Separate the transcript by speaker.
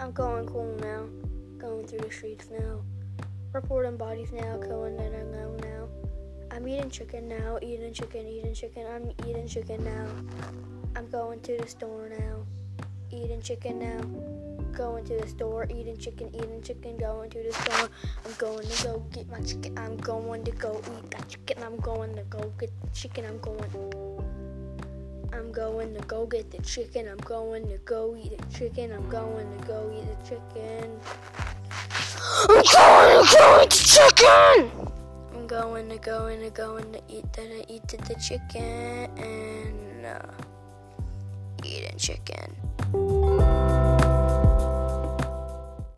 Speaker 1: I'm going cool now. Going through the streets now. Reporting bodies now. Going and I go now. I'm eating chicken now. Eating chicken. Eating chicken. I'm eating chicken now. I'm going to the store now. Eating chicken now. Going to the store. Eating chicken. Eating chicken. Going to the store. I'm going to go get my chicken. I'm going to go eat that chicken. I'm going to go get the chicken. I'm going. I'm going to go get the chicken. I'm going to go eat the chicken. I'm going to go eat the chicken. I'm going to go eat the chicken. I'm going to go and going to eat that I eat the chicken and uh, eating chicken.